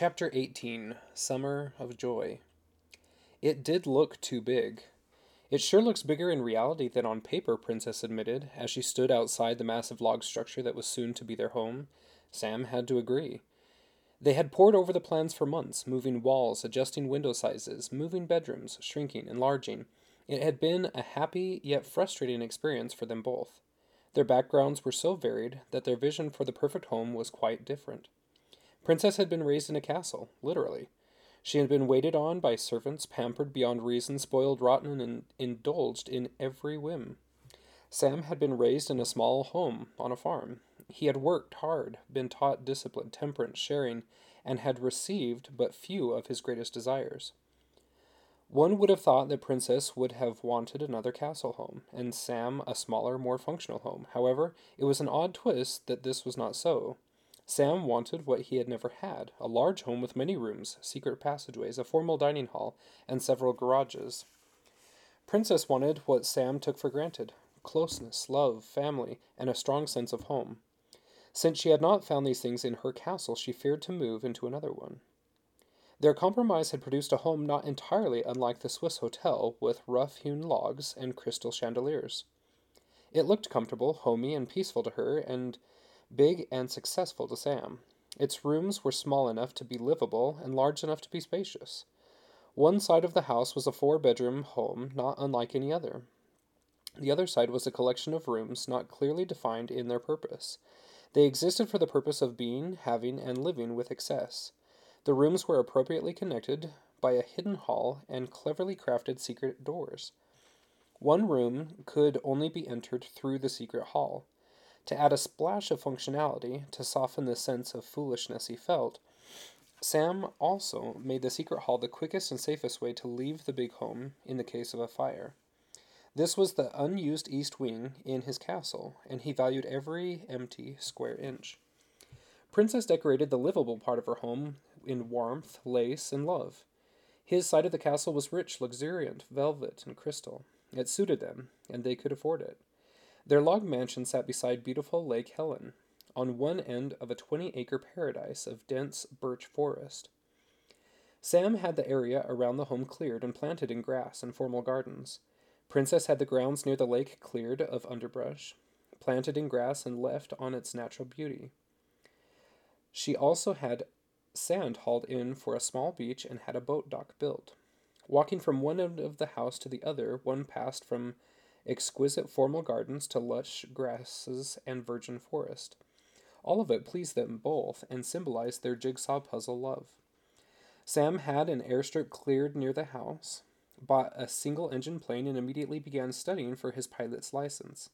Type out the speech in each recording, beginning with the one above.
Chapter 18 Summer of Joy. It did look too big. It sure looks bigger in reality than on paper, Princess admitted, as she stood outside the massive log structure that was soon to be their home. Sam had to agree. They had pored over the plans for months, moving walls, adjusting window sizes, moving bedrooms, shrinking, enlarging. It had been a happy yet frustrating experience for them both. Their backgrounds were so varied that their vision for the perfect home was quite different. Princess had been raised in a castle, literally. She had been waited on by servants, pampered beyond reason, spoiled rotten, and indulged in every whim. Sam had been raised in a small home on a farm. He had worked hard, been taught discipline, temperance, sharing, and had received but few of his greatest desires. One would have thought that Princess would have wanted another castle home, and Sam a smaller, more functional home. However, it was an odd twist that this was not so. Sam wanted what he had never had a large home with many rooms, secret passageways, a formal dining hall, and several garages. Princess wanted what Sam took for granted closeness, love, family, and a strong sense of home. Since she had not found these things in her castle, she feared to move into another one. Their compromise had produced a home not entirely unlike the Swiss hotel, with rough hewn logs and crystal chandeliers. It looked comfortable, homey, and peaceful to her, and big and successful to Sam. Its rooms were small enough to be livable and large enough to be spacious. One side of the house was a four bedroom home not unlike any other. The other side was a collection of rooms not clearly defined in their purpose. They existed for the purpose of being, having, and living with excess. The rooms were appropriately connected by a hidden hall and cleverly crafted secret doors. One room could only be entered through the secret hall. To add a splash of functionality, to soften the sense of foolishness he felt, Sam also made the secret hall the quickest and safest way to leave the big home in the case of a fire. This was the unused east wing in his castle, and he valued every empty square inch. Princess decorated the livable part of her home in warmth, lace, and love. His side of the castle was rich, luxuriant, velvet, and crystal. It suited them, and they could afford it. Their log mansion sat beside beautiful Lake Helen, on one end of a 20 acre paradise of dense birch forest. Sam had the area around the home cleared and planted in grass and formal gardens. Princess had the grounds near the lake cleared of underbrush, planted in grass and left on its natural beauty. She also had sand hauled in for a small beach and had a boat dock built. Walking from one end of the house to the other, one passed from exquisite formal gardens to lush grasses and virgin forest. All of it pleased them both and symbolized their jigsaw puzzle love. Sam had an airstrip cleared near the house, bought a single engine plane, and immediately began studying for his pilot's license.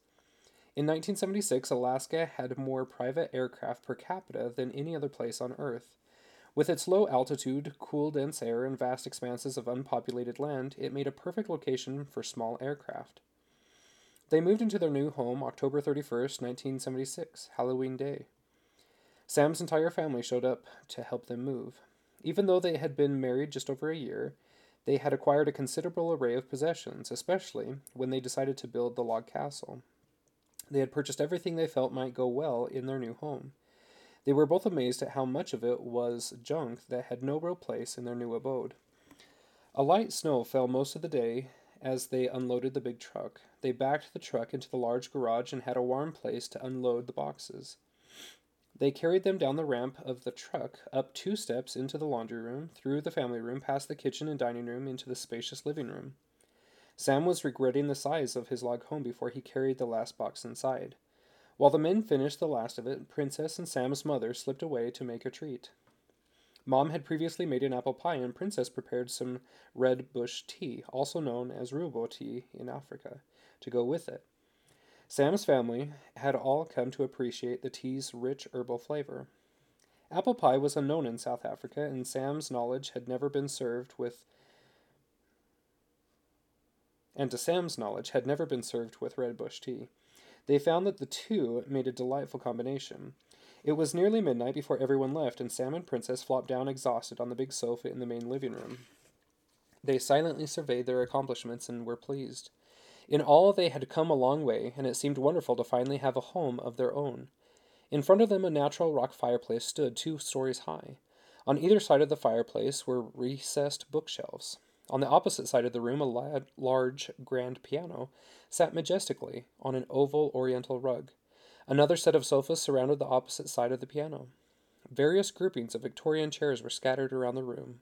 In 1976, Alaska had more private aircraft per capita than any other place on Earth. With its low altitude, cool, dense air, and vast expanses of unpopulated land, it made a perfect location for small aircraft. They moved into their new home October 31st, 1976, Halloween Day. Sam's entire family showed up to help them move. Even though they had been married just over a year, they had acquired a considerable array of possessions, especially when they decided to build the log castle. They had purchased everything they felt might go well in their new home. They were both amazed at how much of it was junk that had no real place in their new abode. A light snow fell most of the day as they unloaded the big truck. They backed the truck into the large garage and had a warm place to unload the boxes. They carried them down the ramp of the truck, up two steps into the laundry room, through the family room, past the kitchen and dining room, into the spacious living room. Sam was regretting the size of his log home before he carried the last box inside. While the men finished the last of it, Princess and Sam's mother slipped away to make a treat. Mom had previously made an apple pie, and Princess prepared some red bush tea, also known as rooibos tea in Africa, to go with it. Sam's family had all come to appreciate the tea's rich herbal flavor. Apple pie was unknown in South Africa, and Sam's knowledge had never been served with and to Sam's knowledge had never been served with red bush tea. They found that the two made a delightful combination. It was nearly midnight before everyone left, and Sam and Princess flopped down exhausted on the big sofa in the main living room. They silently surveyed their accomplishments and were pleased. In all, they had come a long way, and it seemed wonderful to finally have a home of their own. In front of them, a natural rock fireplace stood two stories high. On either side of the fireplace were recessed bookshelves. On the opposite side of the room, a large grand piano sat majestically on an oval oriental rug. Another set of sofas surrounded the opposite side of the piano. Various groupings of Victorian chairs were scattered around the room.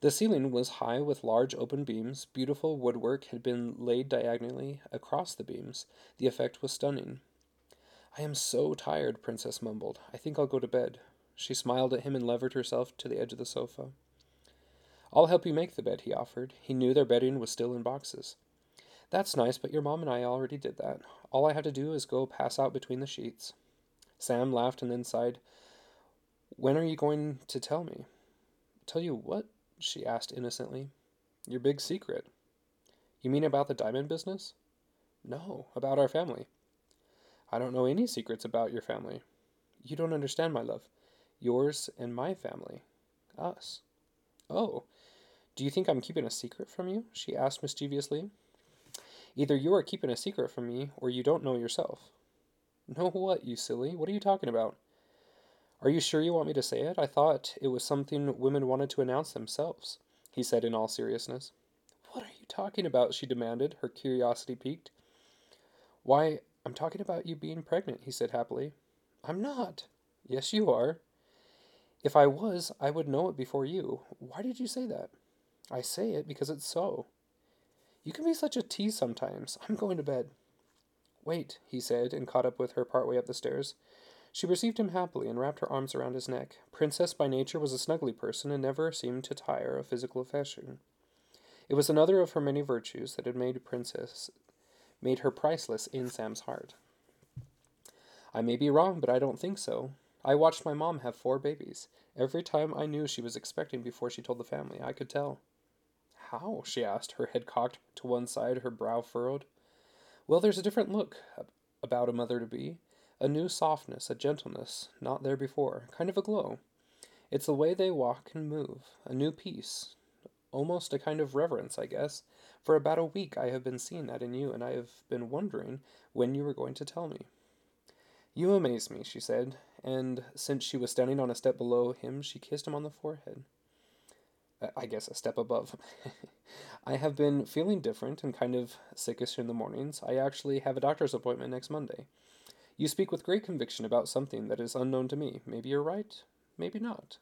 The ceiling was high with large open beams. Beautiful woodwork had been laid diagonally across the beams. The effect was stunning. I am so tired, Princess mumbled. I think I'll go to bed. She smiled at him and levered herself to the edge of the sofa. I'll help you make the bed, he offered. He knew their bedding was still in boxes. That's nice, but your mom and I already did that. All I have to do is go pass out between the sheets. Sam laughed and then sighed. When are you going to tell me? Tell you what? she asked innocently. Your big secret. You mean about the diamond business? No, about our family. I don't know any secrets about your family. You don't understand, my love. Yours and my family. Us. Oh, do you think I'm keeping a secret from you? she asked mischievously. Either you are keeping a secret from me, or you don't know yourself. Know what, you silly? What are you talking about? Are you sure you want me to say it? I thought it was something women wanted to announce themselves, he said in all seriousness. What are you talking about? she demanded, her curiosity piqued. Why, I'm talking about you being pregnant, he said happily. I'm not. Yes, you are. If I was, I would know it before you. Why did you say that? I say it because it's so. You can be such a tease sometimes. I'm going to bed. Wait, he said, and caught up with her partway up the stairs. She received him happily and wrapped her arms around his neck. Princess by nature was a snuggly person and never seemed to tire of physical affection. It was another of her many virtues that had made Princess made her priceless in Sam's heart. I may be wrong, but I don't think so. I watched my mom have four babies. Every time I knew she was expecting before she told the family, I could tell. How? she asked, her head cocked to one side, her brow furrowed. Well, there's a different look about a mother to be. A new softness, a gentleness, not there before, kind of a glow. It's the way they walk and move, a new peace, almost a kind of reverence, I guess. For about a week I have been seeing that in you, and I have been wondering when you were going to tell me. You amaze me, she said, and since she was standing on a step below him, she kissed him on the forehead. I guess a step above. I have been feeling different and kind of sickish in the mornings. I actually have a doctor's appointment next Monday. You speak with great conviction about something that is unknown to me. Maybe you're right, maybe not.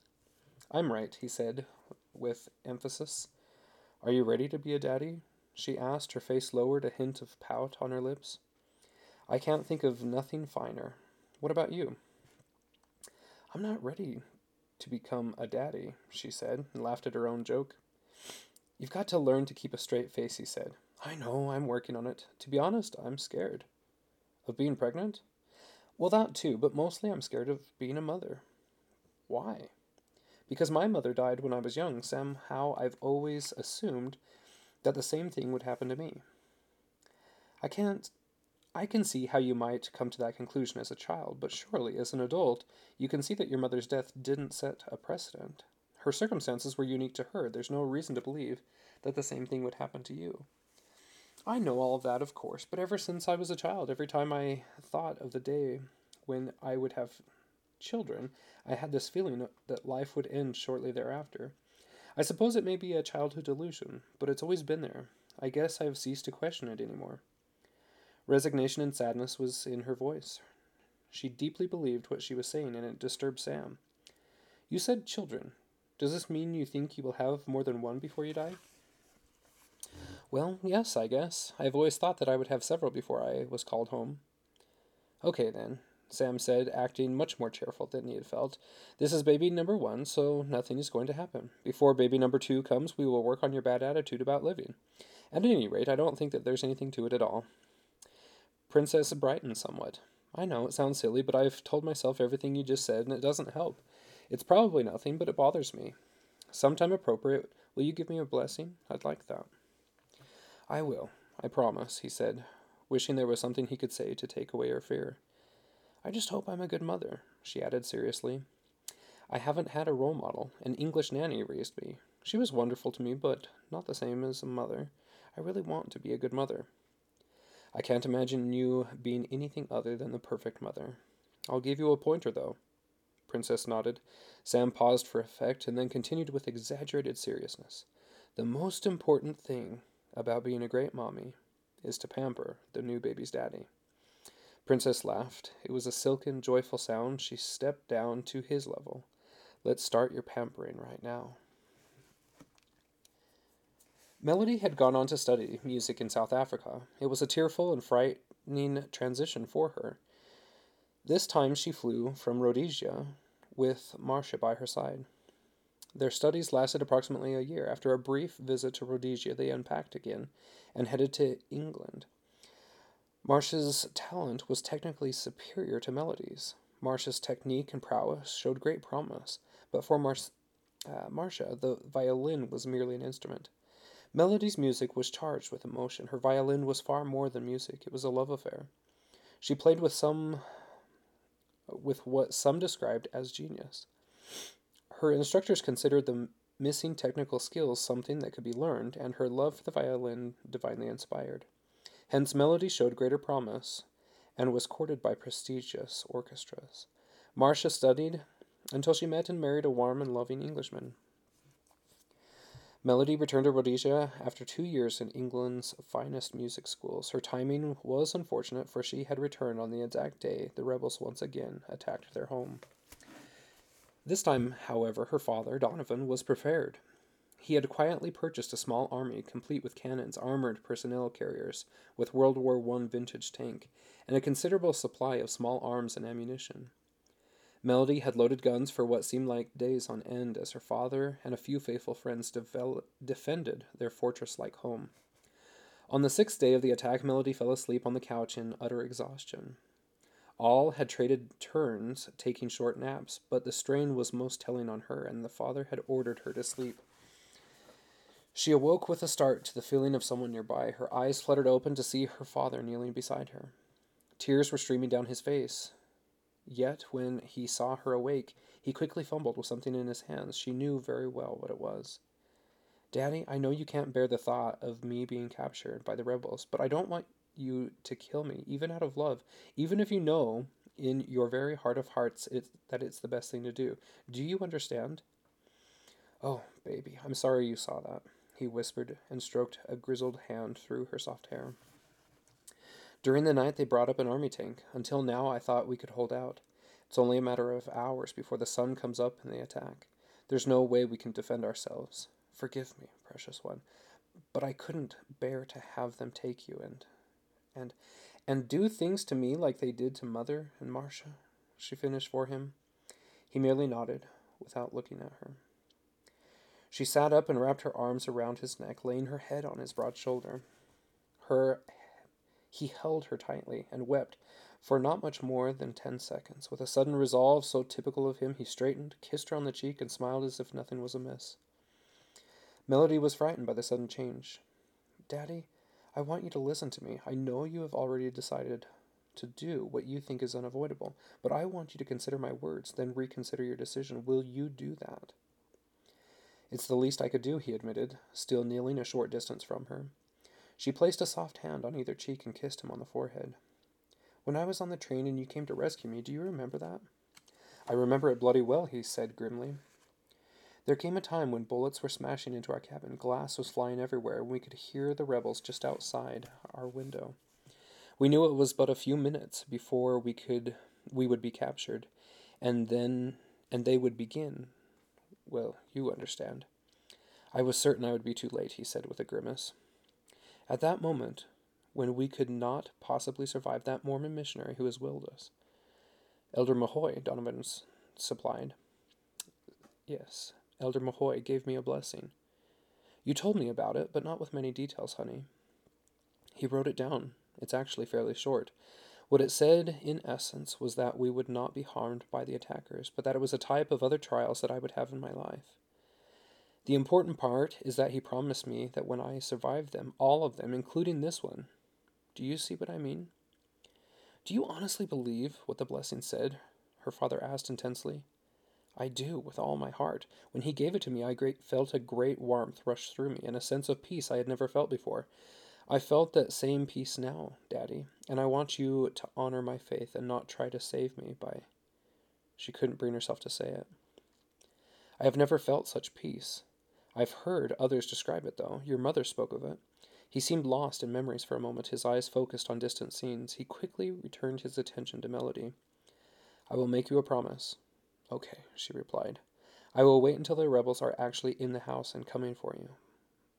I'm right, he said with emphasis. Are you ready to be a daddy? she asked, her face lowered, a hint of pout on her lips. I can't think of nothing finer. What about you? I'm not ready to become a daddy, she said, and laughed at her own joke. You've got to learn to keep a straight face, he said. I know, I'm working on it. To be honest, I'm scared. Of being pregnant? Well, that too, but mostly I'm scared of being a mother. Why? Because my mother died when I was young, somehow I've always assumed that the same thing would happen to me. I can't I can see how you might come to that conclusion as a child, but surely, as an adult, you can see that your mother's death didn't set a precedent. Her circumstances were unique to her. There's no reason to believe that the same thing would happen to you. I know all of that, of course, but ever since I was a child, every time I thought of the day when I would have children, I had this feeling that life would end shortly thereafter. I suppose it may be a childhood delusion, but it's always been there. I guess I have ceased to question it anymore. Resignation and sadness was in her voice. She deeply believed what she was saying, and it disturbed Sam. You said children. Does this mean you think you will have more than one before you die? Well, yes, I guess. I've always thought that I would have several before I was called home. Okay, then, Sam said, acting much more cheerful than he had felt. This is baby number one, so nothing is going to happen. Before baby number two comes, we will work on your bad attitude about living. At any rate, I don't think that there's anything to it at all. Princess brightened somewhat. I know, it sounds silly, but I've told myself everything you just said, and it doesn't help. It's probably nothing, but it bothers me. Sometime appropriate, will you give me a blessing? I'd like that. I will, I promise, he said, wishing there was something he could say to take away her fear. I just hope I'm a good mother, she added seriously. I haven't had a role model. An English nanny raised me. She was wonderful to me, but not the same as a mother. I really want to be a good mother. I can't imagine you being anything other than the perfect mother. I'll give you a pointer, though. Princess nodded. Sam paused for effect and then continued with exaggerated seriousness. The most important thing about being a great mommy is to pamper the new baby's daddy. Princess laughed. It was a silken, joyful sound. She stepped down to his level. Let's start your pampering right now. Melody had gone on to study music in South Africa. It was a tearful and frightening transition for her. This time she flew from Rhodesia with Marcia by her side. Their studies lasted approximately a year. After a brief visit to Rhodesia, they unpacked again and headed to England. Marcia's talent was technically superior to Melody's. Marcia's technique and prowess showed great promise, but for Mar- uh, Marcia, the violin was merely an instrument. Melody's music was charged with emotion. Her violin was far more than music, it was a love affair. She played with some with what some described as genius. Her instructors considered the missing technical skills something that could be learned, and her love for the violin divinely inspired. Hence, Melody showed greater promise and was courted by prestigious orchestras. Marcia studied until she met and married a warm and loving Englishman. Melody returned to Rhodesia after two years in England's finest music schools. Her timing was unfortunate, for she had returned on the exact day the rebels once again attacked their home. This time, however, her father, Donovan, was prepared. He had quietly purchased a small army, complete with cannons, armored personnel carriers, with World War I vintage tank, and a considerable supply of small arms and ammunition. Melody had loaded guns for what seemed like days on end as her father and a few faithful friends devel- defended their fortress like home. On the sixth day of the attack, Melody fell asleep on the couch in utter exhaustion. All had traded turns, taking short naps, but the strain was most telling on her, and the father had ordered her to sleep. She awoke with a start to the feeling of someone nearby. Her eyes fluttered open to see her father kneeling beside her. Tears were streaming down his face. Yet, when he saw her awake, he quickly fumbled with something in his hands. She knew very well what it was. Daddy, I know you can't bear the thought of me being captured by the rebels, but I don't want you to kill me, even out of love, even if you know in your very heart of hearts it, that it's the best thing to do. Do you understand? Oh, baby, I'm sorry you saw that, he whispered and stroked a grizzled hand through her soft hair. During the night, they brought up an army tank. Until now, I thought we could hold out. It's only a matter of hours before the sun comes up and they attack. There's no way we can defend ourselves. Forgive me, precious one, but I couldn't bear to have them take you and and and do things to me like they did to mother and Marcia, she finished for him. He merely nodded, without looking at her. She sat up and wrapped her arms around his neck, laying her head on his broad shoulder. Her he held her tightly and wept for not much more than ten seconds. With a sudden resolve so typical of him, he straightened, kissed her on the cheek, and smiled as if nothing was amiss. Melody was frightened by the sudden change. Daddy, I want you to listen to me. I know you have already decided to do what you think is unavoidable, but I want you to consider my words, then reconsider your decision. Will you do that? It's the least I could do, he admitted, still kneeling a short distance from her. She placed a soft hand on either cheek and kissed him on the forehead. When I was on the train and you came to rescue me, do you remember that? I remember it bloody well, he said grimly. There came a time when bullets were smashing into our cabin, glass was flying everywhere, and we could hear the rebels just outside our window. We knew it was but a few minutes before we could we would be captured, and then and they would begin. Well, you understand. I was certain I would be too late, he said with a grimace. At that moment, when we could not possibly survive that Mormon missionary who has willed us. Elder Mahoy, Donovan supplied. Yes, Elder Mahoy gave me a blessing. You told me about it, but not with many details, honey. He wrote it down. It's actually fairly short. What it said, in essence, was that we would not be harmed by the attackers, but that it was a type of other trials that I would have in my life. The important part is that he promised me that when I survived them, all of them, including this one, do you see what I mean? Do you honestly believe what the blessing said? Her father asked intensely. I do, with all my heart. When he gave it to me, I great, felt a great warmth rush through me, and a sense of peace I had never felt before. I felt that same peace now, Daddy, and I want you to honor my faith and not try to save me by. She couldn't bring herself to say it. I have never felt such peace. I've heard others describe it, though. Your mother spoke of it. He seemed lost in memories for a moment, his eyes focused on distant scenes. He quickly returned his attention to Melody. I will make you a promise. Okay, she replied. I will wait until the rebels are actually in the house and coming for you.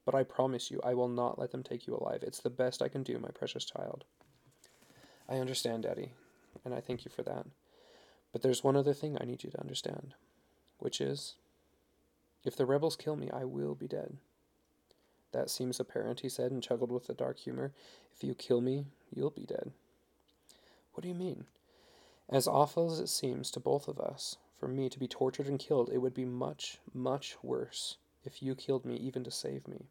But I promise you, I will not let them take you alive. It's the best I can do, my precious child. I understand, Daddy, and I thank you for that. But there's one other thing I need you to understand, which is if the rebels kill me, I will be dead. That seems apparent, he said, and chuckled with a dark humor. If you kill me, you'll be dead. What do you mean? As awful as it seems to both of us, for me to be tortured and killed, it would be much, much worse if you killed me even to save me.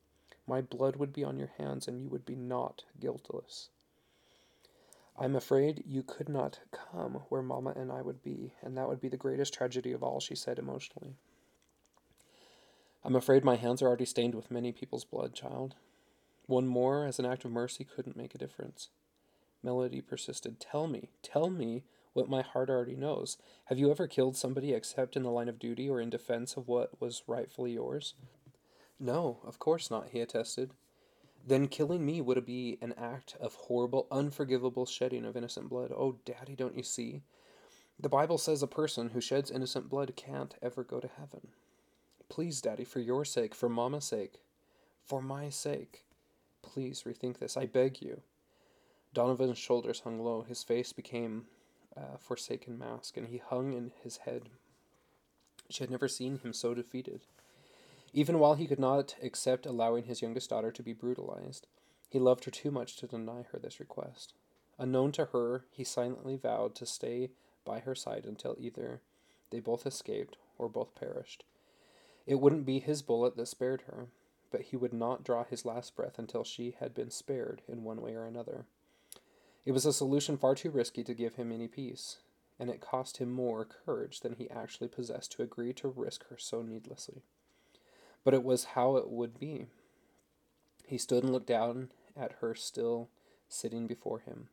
My blood would be on your hands, and you would be not guiltless. I'm afraid you could not come where Mamma and I would be, and that would be the greatest tragedy of all, she said emotionally. I'm afraid my hands are already stained with many people's blood, child. One more, as an act of mercy, couldn't make a difference. Melody persisted. Tell me, tell me what my heart already knows. Have you ever killed somebody except in the line of duty or in defense of what was rightfully yours? No, of course not, he attested. Then killing me would be an act of horrible, unforgivable shedding of innocent blood. Oh, Daddy, don't you see? The Bible says a person who sheds innocent blood can't ever go to heaven. Please, Daddy, for your sake, for Mama's sake, for my sake, please rethink this. I beg you. Donovan's shoulders hung low. His face became a forsaken mask, and he hung in his head. She had never seen him so defeated. Even while he could not accept allowing his youngest daughter to be brutalized, he loved her too much to deny her this request. Unknown to her, he silently vowed to stay by her side until either they both escaped or both perished. It wouldn't be his bullet that spared her, but he would not draw his last breath until she had been spared in one way or another. It was a solution far too risky to give him any peace, and it cost him more courage than he actually possessed to agree to risk her so needlessly. But it was how it would be. He stood and looked down at her still sitting before him.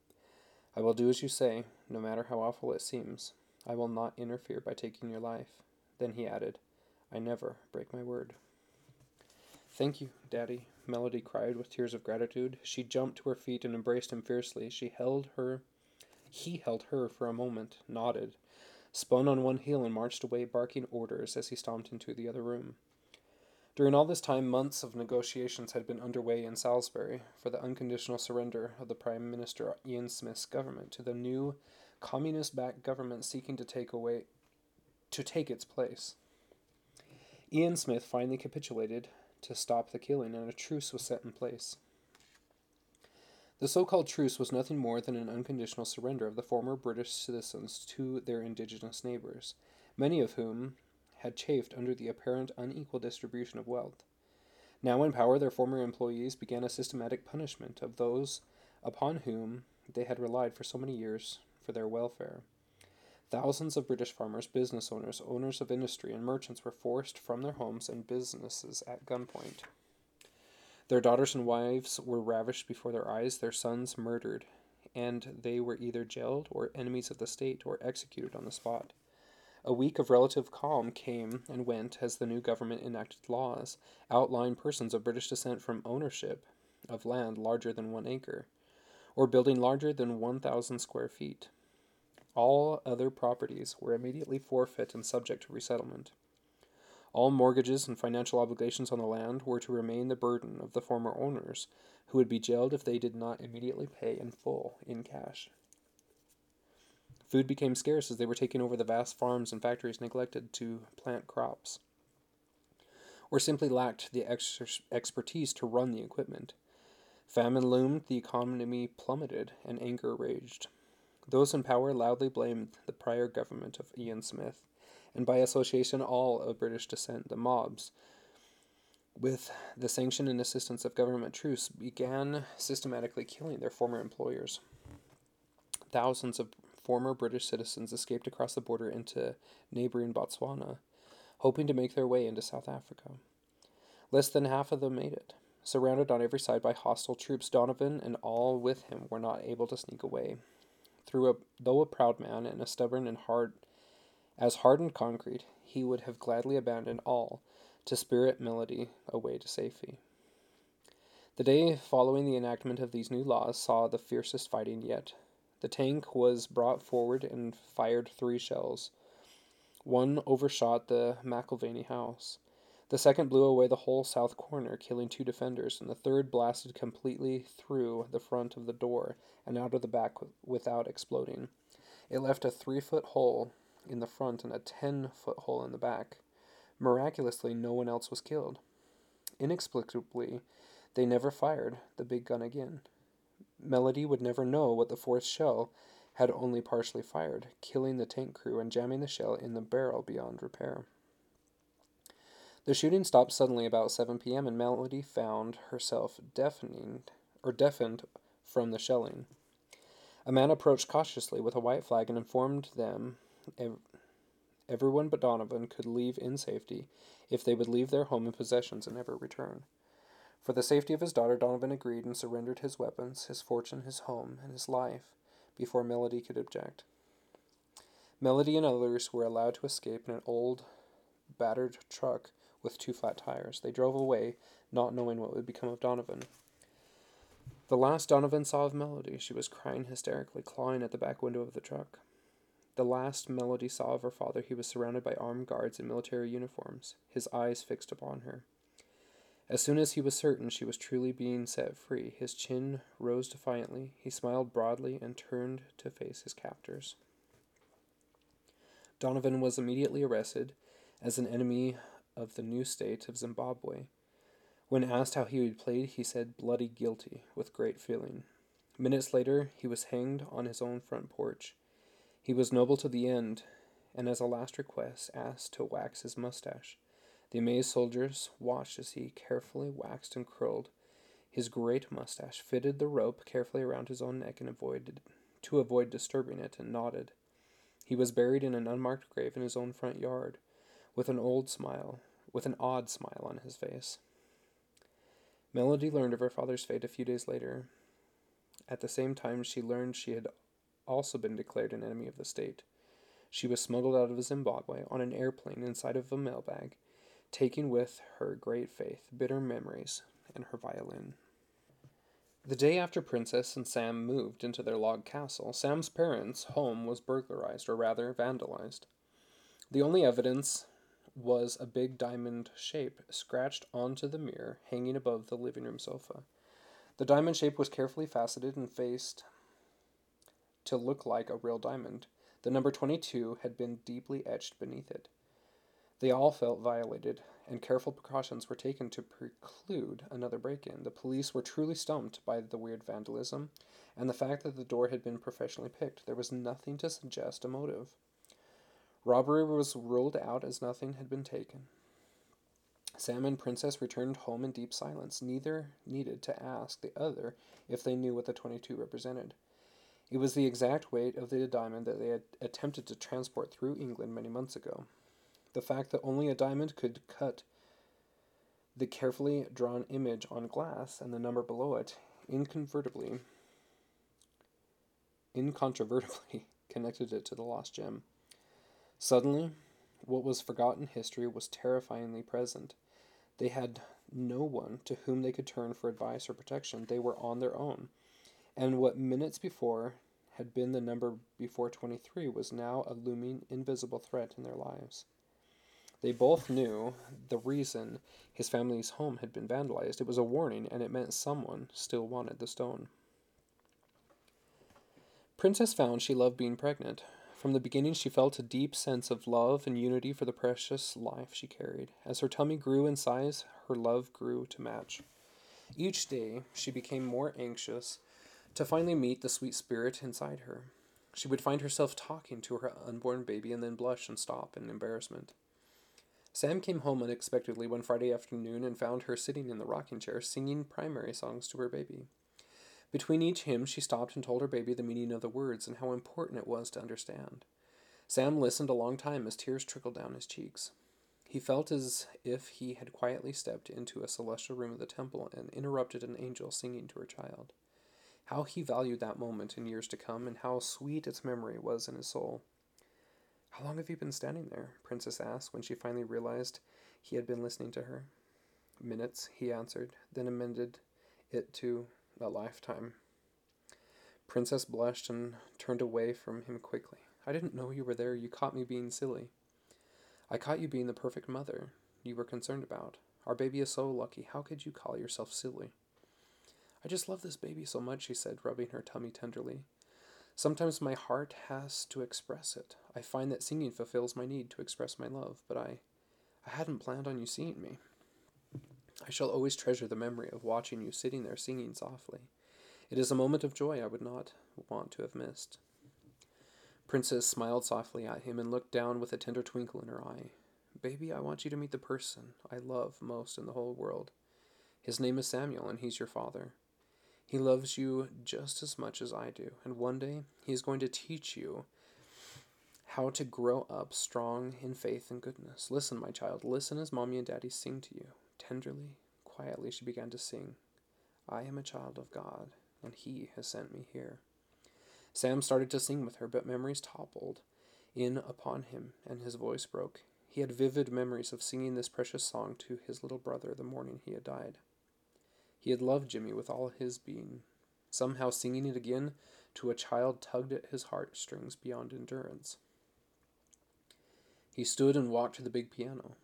I will do as you say, no matter how awful it seems. I will not interfere by taking your life. Then he added, I never break my word. Thank you, Daddy, Melody cried with tears of gratitude. She jumped to her feet and embraced him fiercely. She held her. He held her for a moment, nodded, spun on one heel, and marched away, barking orders as he stomped into the other room. During all this time, months of negotiations had been underway in Salisbury for the unconditional surrender of the Prime Minister Ian Smith's government to the new communist-backed government seeking to take away to take its place. Ian Smith finally capitulated to stop the killing, and a truce was set in place. The so called truce was nothing more than an unconditional surrender of the former British citizens to their indigenous neighbors, many of whom had chafed under the apparent unequal distribution of wealth. Now in power, their former employees began a systematic punishment of those upon whom they had relied for so many years for their welfare. Thousands of British farmers, business owners, owners of industry, and merchants were forced from their homes and businesses at gunpoint. Their daughters and wives were ravished before their eyes, their sons murdered, and they were either jailed or enemies of the state or executed on the spot. A week of relative calm came and went as the new government enacted laws, outlying persons of British descent from ownership of land larger than one acre, or building larger than 1,000 square feet. All other properties were immediately forfeit and subject to resettlement. All mortgages and financial obligations on the land were to remain the burden of the former owners, who would be jailed if they did not immediately pay in full in cash. Food became scarce as they were taking over the vast farms and factories neglected to plant crops, or simply lacked the ex- expertise to run the equipment. Famine loomed, the economy plummeted, and anger raged. Those in power loudly blamed the prior government of Ian Smith, and by association all of British descent, the mobs. With the sanction and assistance of government troops, began systematically killing their former employers. Thousands of former British citizens escaped across the border into neighboring Botswana, hoping to make their way into South Africa. Less than half of them made it. Surrounded on every side by hostile troops, Donovan and all with him were not able to sneak away. Through a, though a proud man and a stubborn and hard As hardened concrete, he would have gladly abandoned all to spirit Melody away to safety. The day following the enactment of these new laws saw the fiercest fighting yet. The tank was brought forward and fired three shells. One overshot the McIlvaney house. The second blew away the whole south corner, killing two defenders, and the third blasted completely through the front of the door and out of the back without exploding. It left a three foot hole in the front and a ten foot hole in the back. Miraculously, no one else was killed. Inexplicably, they never fired the big gun again. Melody would never know what the fourth shell had only partially fired, killing the tank crew and jamming the shell in the barrel beyond repair. The shooting stopped suddenly about 7 p.m., and Melody found herself deafening or deafened from the shelling. A man approached cautiously with a white flag and informed them ev- everyone but Donovan could leave in safety if they would leave their home and possessions and never return. For the safety of his daughter, Donovan agreed and surrendered his weapons, his fortune, his home, and his life before Melody could object. Melody and others were allowed to escape in an old, battered truck with two flat tires. They drove away, not knowing what would become of Donovan. The last Donovan saw of Melody, she was crying hysterically, clawing at the back window of the truck. The last Melody saw of her father, he was surrounded by armed guards in military uniforms, his eyes fixed upon her. As soon as he was certain she was truly being set free, his chin rose defiantly, he smiled broadly, and turned to face his captors. Donovan was immediately arrested as an enemy of the new state of Zimbabwe. When asked how he had played, he said bloody guilty with great feeling. Minutes later, he was hanged on his own front porch. He was noble to the end, and as a last request asked to wax his mustache. The amazed soldiers watched as he carefully waxed and curled his great mustache, fitted the rope carefully around his own neck and avoided to avoid disturbing it, and nodded. He was buried in an unmarked grave in his own front yard, with an old smile, with an odd smile on his face. Melody learned of her father's fate a few days later. At the same time, she learned she had also been declared an enemy of the state. She was smuggled out of Zimbabwe on an airplane inside of a mailbag taking with her great faith, bitter memories, and her violin. The day after Princess and Sam moved into their log castle, Sam's parents' home was burglarized, or rather vandalized. The only evidence was a big diamond shape scratched onto the mirror hanging above the living room sofa. The diamond shape was carefully faceted and faced to look like a real diamond. The number 22 had been deeply etched beneath it. They all felt violated, and careful precautions were taken to preclude another break in. The police were truly stumped by the weird vandalism and the fact that the door had been professionally picked. There was nothing to suggest a motive. Robbery was ruled out as nothing had been taken. Sam and Princess returned home in deep silence. Neither needed to ask the other if they knew what the 22 represented. It was the exact weight of the diamond that they had attempted to transport through England many months ago the fact that only a diamond could cut the carefully drawn image on glass and the number below it incontrovertibly connected it to the lost gem. Suddenly, what was forgotten history was terrifyingly present. They had no one to whom they could turn for advice or protection. They were on their own. And what minutes before had been the number before 23 was now a looming, invisible threat in their lives. They both knew the reason his family's home had been vandalized. It was a warning, and it meant someone still wanted the stone. Princess found she loved being pregnant. From the beginning, she felt a deep sense of love and unity for the precious life she carried. As her tummy grew in size, her love grew to match. Each day, she became more anxious to finally meet the sweet spirit inside her. She would find herself talking to her unborn baby and then blush and stop in embarrassment. Sam came home unexpectedly one Friday afternoon and found her sitting in the rocking chair singing primary songs to her baby. Between each hymn, she stopped and told her baby the meaning of the words and how important it was to understand. Sam listened a long time as tears trickled down his cheeks. He felt as if he had quietly stepped into a celestial room of the temple and interrupted an angel singing to her child. How he valued that moment in years to come, and how sweet its memory was in his soul. How long have you been standing there? Princess asked when she finally realized he had been listening to her. Minutes, he answered, then amended it to a lifetime. Princess blushed and turned away from him quickly. I didn't know you were there. You caught me being silly. I caught you being the perfect mother you were concerned about. Our baby is so lucky. How could you call yourself silly? I just love this baby so much, she said, rubbing her tummy tenderly. Sometimes my heart has to express it. I find that singing fulfills my need to express my love, but I I hadn't planned on you seeing me. I shall always treasure the memory of watching you sitting there singing softly. It is a moment of joy I would not want to have missed. Princess smiled softly at him and looked down with a tender twinkle in her eye. Baby, I want you to meet the person I love most in the whole world. His name is Samuel, and he's your father. He loves you just as much as I do, and one day he is going to teach you how to grow up strong in faith and goodness. Listen, my child, listen as mommy and daddy sing to you. Tenderly, quietly, she began to sing. I am a child of God, and he has sent me here. Sam started to sing with her, but memories toppled in upon him, and his voice broke. He had vivid memories of singing this precious song to his little brother the morning he had died. He had loved Jimmy with all his being. Somehow singing it again to a child tugged at his heartstrings beyond endurance. He stood and walked to the big piano,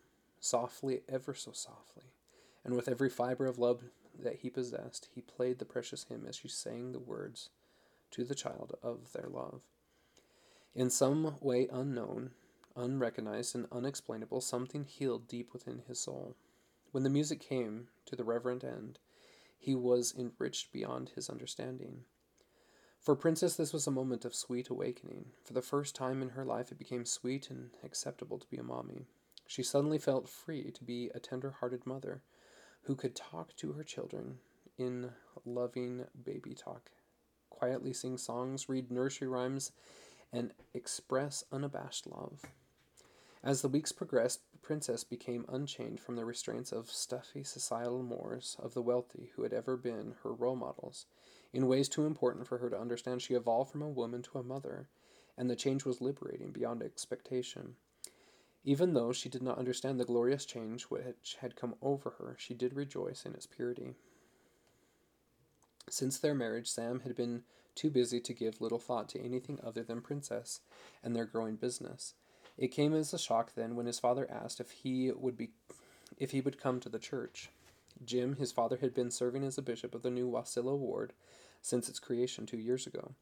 softly, ever so softly, and with every fiber of love that he possessed, he played the precious hymn as she sang the words to the child of their love. In some way unknown, unrecognized, and unexplainable, something healed deep within his soul. When the music came to the reverent end, he was enriched beyond his understanding. For Princess, this was a moment of sweet awakening. For the first time in her life, it became sweet and acceptable to be a mommy. She suddenly felt free to be a tender hearted mother who could talk to her children in loving baby talk, quietly sing songs, read nursery rhymes, and express unabashed love. As the weeks progressed, the princess became unchained from the restraints of stuffy societal mores of the wealthy who had ever been her role models. In ways too important for her to understand, she evolved from a woman to a mother, and the change was liberating beyond expectation. Even though she did not understand the glorious change which had come over her, she did rejoice in its purity. Since their marriage, Sam had been too busy to give little thought to anything other than Princess and their growing business. It came as a shock then when his father asked if he would be if he would come to the church. Jim, his father, had been serving as a bishop of the new Wasilla ward since its creation two years ago.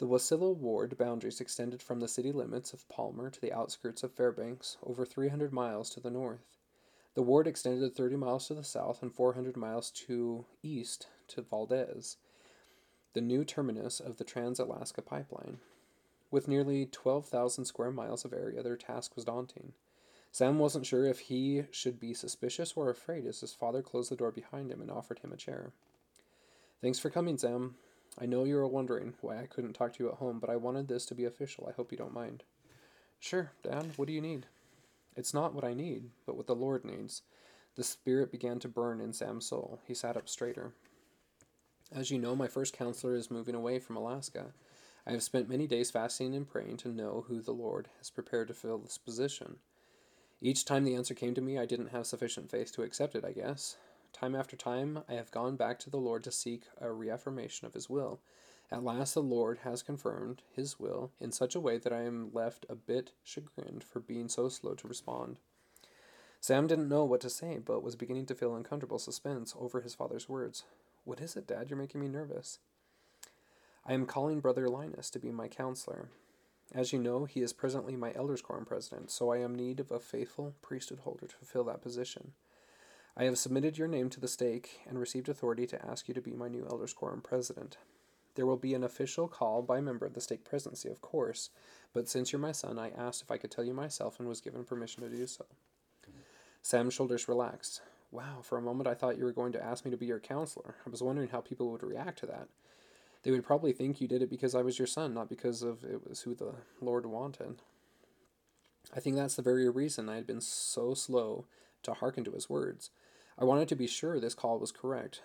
The Wasilla ward boundaries extended from the city limits of Palmer to the outskirts of Fairbanks, over 300 miles to the north. The ward extended 30 miles to the south and 400 miles to east to Valdez, the new terminus of the Trans Alaska Pipeline. With nearly 12,000 square miles of area, their task was daunting. Sam wasn't sure if he should be suspicious or afraid as his father closed the door behind him and offered him a chair. Thanks for coming, Sam. I know you are wondering why I couldn't talk to you at home, but I wanted this to be official. I hope you don't mind. Sure, Dad. What do you need? It's not what I need, but what the Lord needs. The spirit began to burn in Sam's soul. He sat up straighter. As you know, my first counselor is moving away from Alaska. I have spent many days fasting and praying to know who the Lord has prepared to fill this position. Each time the answer came to me, I didn't have sufficient faith to accept it, I guess. Time after time, I have gone back to the Lord to seek a reaffirmation of His will. At last, the Lord has confirmed His will in such a way that I am left a bit chagrined for being so slow to respond. Sam didn't know what to say, but was beginning to feel uncomfortable suspense over his father's words. What is it, Dad? You're making me nervous. I am calling Brother Linus to be my counselor. As you know, he is presently my elders' quorum president, so I am in need of a faithful priesthood holder to fulfill that position. I have submitted your name to the stake and received authority to ask you to be my new elders' quorum president. There will be an official call by a member of the stake presidency, of course, but since you're my son, I asked if I could tell you myself and was given permission to do so. Sam's shoulders relaxed. Wow, for a moment I thought you were going to ask me to be your counselor. I was wondering how people would react to that they would probably think you did it because I was your son, not because of it was who the Lord wanted. I think that's the very reason I had been so slow to hearken to his words. I wanted to be sure this call was correct.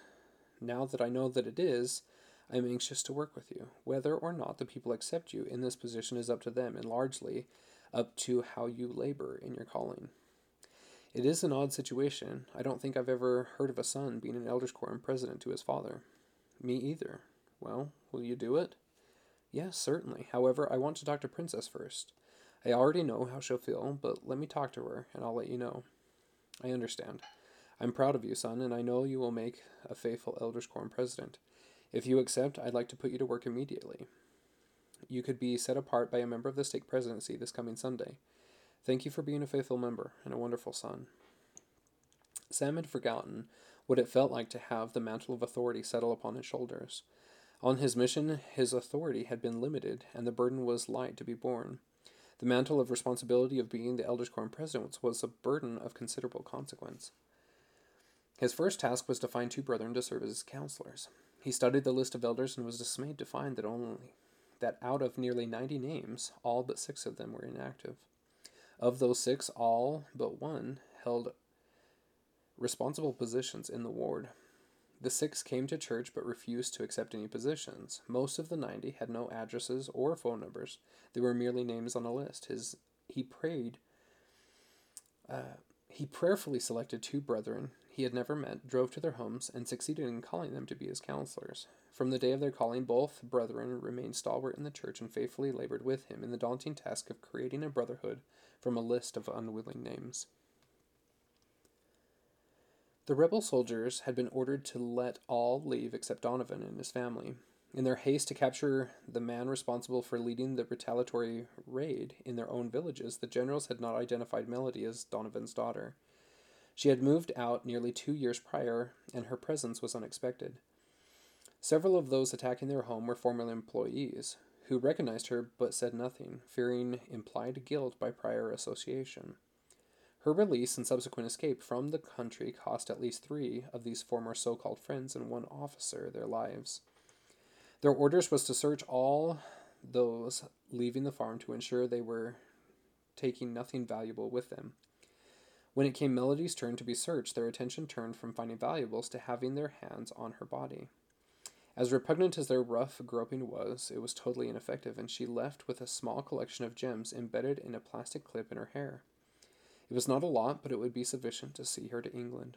Now that I know that it is, I am anxious to work with you. Whether or not the people accept you in this position is up to them, and largely up to how you labor in your calling. It is an odd situation. I don't think I've ever heard of a son being an elders quorum president to his father. Me either. Well, will you do it? Yes, certainly. However, I want to talk to Princess first. I already know how she'll feel, but let me talk to her, and I'll let you know. I understand. I'm proud of you, son, and I know you will make a faithful Elders Quorum president. If you accept, I'd like to put you to work immediately. You could be set apart by a member of the stake presidency this coming Sunday. Thank you for being a faithful member and a wonderful son. Sam had forgotten what it felt like to have the mantle of authority settle upon his shoulders. On his mission, his authority had been limited, and the burden was light to be borne. The mantle of responsibility of being the Elders Quorum president was a burden of considerable consequence. His first task was to find two brethren to serve as his counselors. He studied the list of elders and was dismayed to find that only that out of nearly 90 names, all but 6 of them were inactive. Of those 6, all but one held responsible positions in the ward. The 6 came to church but refused to accept any positions. Most of the 90 had no addresses or phone numbers. They were merely names on a list. His he prayed uh, he prayerfully selected two brethren he had never met, drove to their homes, and succeeded in calling them to be his counselors. From the day of their calling, both brethren remained stalwart in the church and faithfully labored with him in the daunting task of creating a brotherhood from a list of unwilling names. The rebel soldiers had been ordered to let all leave except Donovan and his family. In their haste to capture the man responsible for leading the retaliatory raid in their own villages, the generals had not identified Melody as Donovan's daughter. She had moved out nearly two years prior, and her presence was unexpected. Several of those attacking their home were former employees, who recognized her but said nothing, fearing implied guilt by prior association. Her release and subsequent escape from the country cost at least three of these former so called friends and one officer their lives. Their orders was to search all those leaving the farm to ensure they were taking nothing valuable with them. When it came Melody's turn to be searched, their attention turned from finding valuables to having their hands on her body. As repugnant as their rough groping was, it was totally ineffective, and she left with a small collection of gems embedded in a plastic clip in her hair. It was not a lot, but it would be sufficient to see her to England.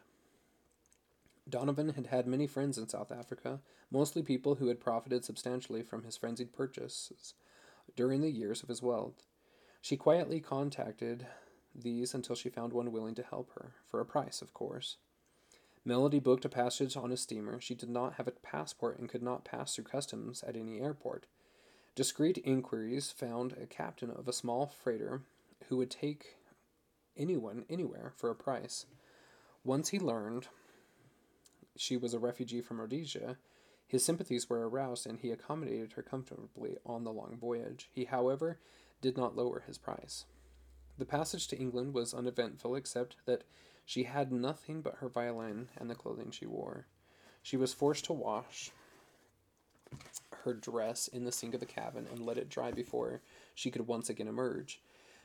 Donovan had had many friends in South Africa, mostly people who had profited substantially from his frenzied purchases during the years of his wealth. She quietly contacted these until she found one willing to help her, for a price, of course. Melody booked a passage on a steamer. She did not have a passport and could not pass through customs at any airport. Discreet inquiries found a captain of a small freighter who would take anyone anywhere for a price. Once he learned she was a refugee from Rhodesia, his sympathies were aroused and he accommodated her comfortably on the long voyage. He, however, did not lower his price. The passage to England was uneventful, except that she had nothing but her violin and the clothing she wore. She was forced to wash her dress in the sink of the cabin and let it dry before she could once again emerge.